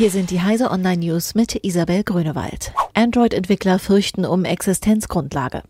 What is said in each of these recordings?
Hier sind die Heise Online News mit Isabel Grünewald. Android-Entwickler fürchten um Existenzgrundlage.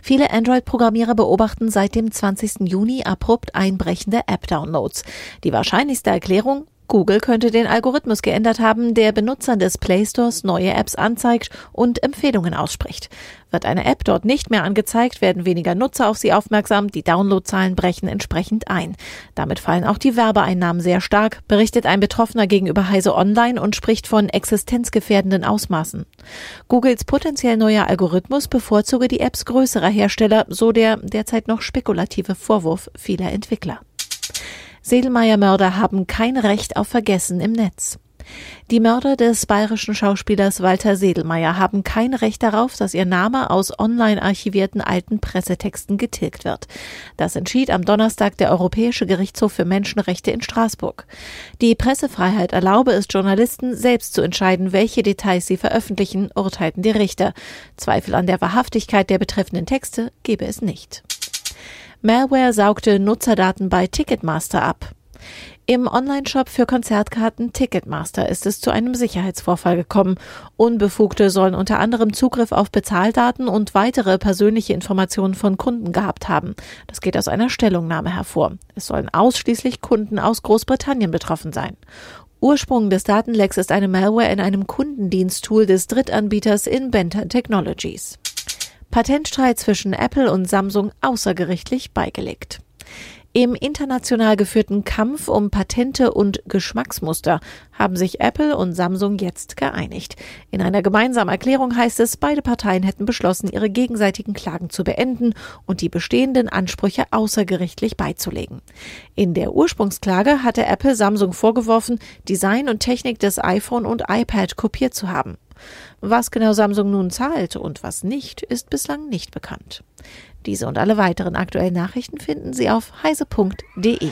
Viele Android-Programmierer beobachten seit dem 20. Juni abrupt einbrechende App-Downloads. Die wahrscheinlichste Erklärung? Google könnte den Algorithmus geändert haben, der Benutzern des Play Stores neue Apps anzeigt und Empfehlungen ausspricht. Wird eine App dort nicht mehr angezeigt, werden weniger Nutzer auf sie aufmerksam, die Downloadzahlen brechen entsprechend ein. Damit fallen auch die Werbeeinnahmen sehr stark, berichtet ein Betroffener gegenüber Heise Online und spricht von existenzgefährdenden Ausmaßen. Googles potenziell neuer Algorithmus bevorzuge die Apps größerer Hersteller, so der derzeit noch spekulative Vorwurf vieler Entwickler. Sedelmeier-Mörder haben kein Recht auf Vergessen im Netz. Die Mörder des bayerischen Schauspielers Walter Sedelmeier haben kein Recht darauf, dass ihr Name aus online archivierten alten Pressetexten getilgt wird. Das entschied am Donnerstag der Europäische Gerichtshof für Menschenrechte in Straßburg. Die Pressefreiheit erlaube es Journalisten, selbst zu entscheiden, welche Details sie veröffentlichen, urteilten die Richter. Zweifel an der Wahrhaftigkeit der betreffenden Texte gebe es nicht. Malware saugte Nutzerdaten bei Ticketmaster ab. Im Onlineshop für Konzertkarten Ticketmaster ist es zu einem Sicherheitsvorfall gekommen. Unbefugte sollen unter anderem Zugriff auf Bezahldaten und weitere persönliche Informationen von Kunden gehabt haben. Das geht aus einer Stellungnahme hervor. Es sollen ausschließlich Kunden aus Großbritannien betroffen sein. Ursprung des Datenlecks ist eine Malware in einem Kundendiensttool des Drittanbieters Inventor Technologies. Patentstreit zwischen Apple und Samsung außergerichtlich beigelegt. Im international geführten Kampf um Patente und Geschmacksmuster haben sich Apple und Samsung jetzt geeinigt. In einer gemeinsamen Erklärung heißt es, beide Parteien hätten beschlossen, ihre gegenseitigen Klagen zu beenden und die bestehenden Ansprüche außergerichtlich beizulegen. In der Ursprungsklage hatte Apple Samsung vorgeworfen, Design und Technik des iPhone und iPad kopiert zu haben. Was genau Samsung nun zahlt und was nicht, ist bislang nicht bekannt. Diese und alle weiteren aktuellen Nachrichten finden Sie auf heise.de.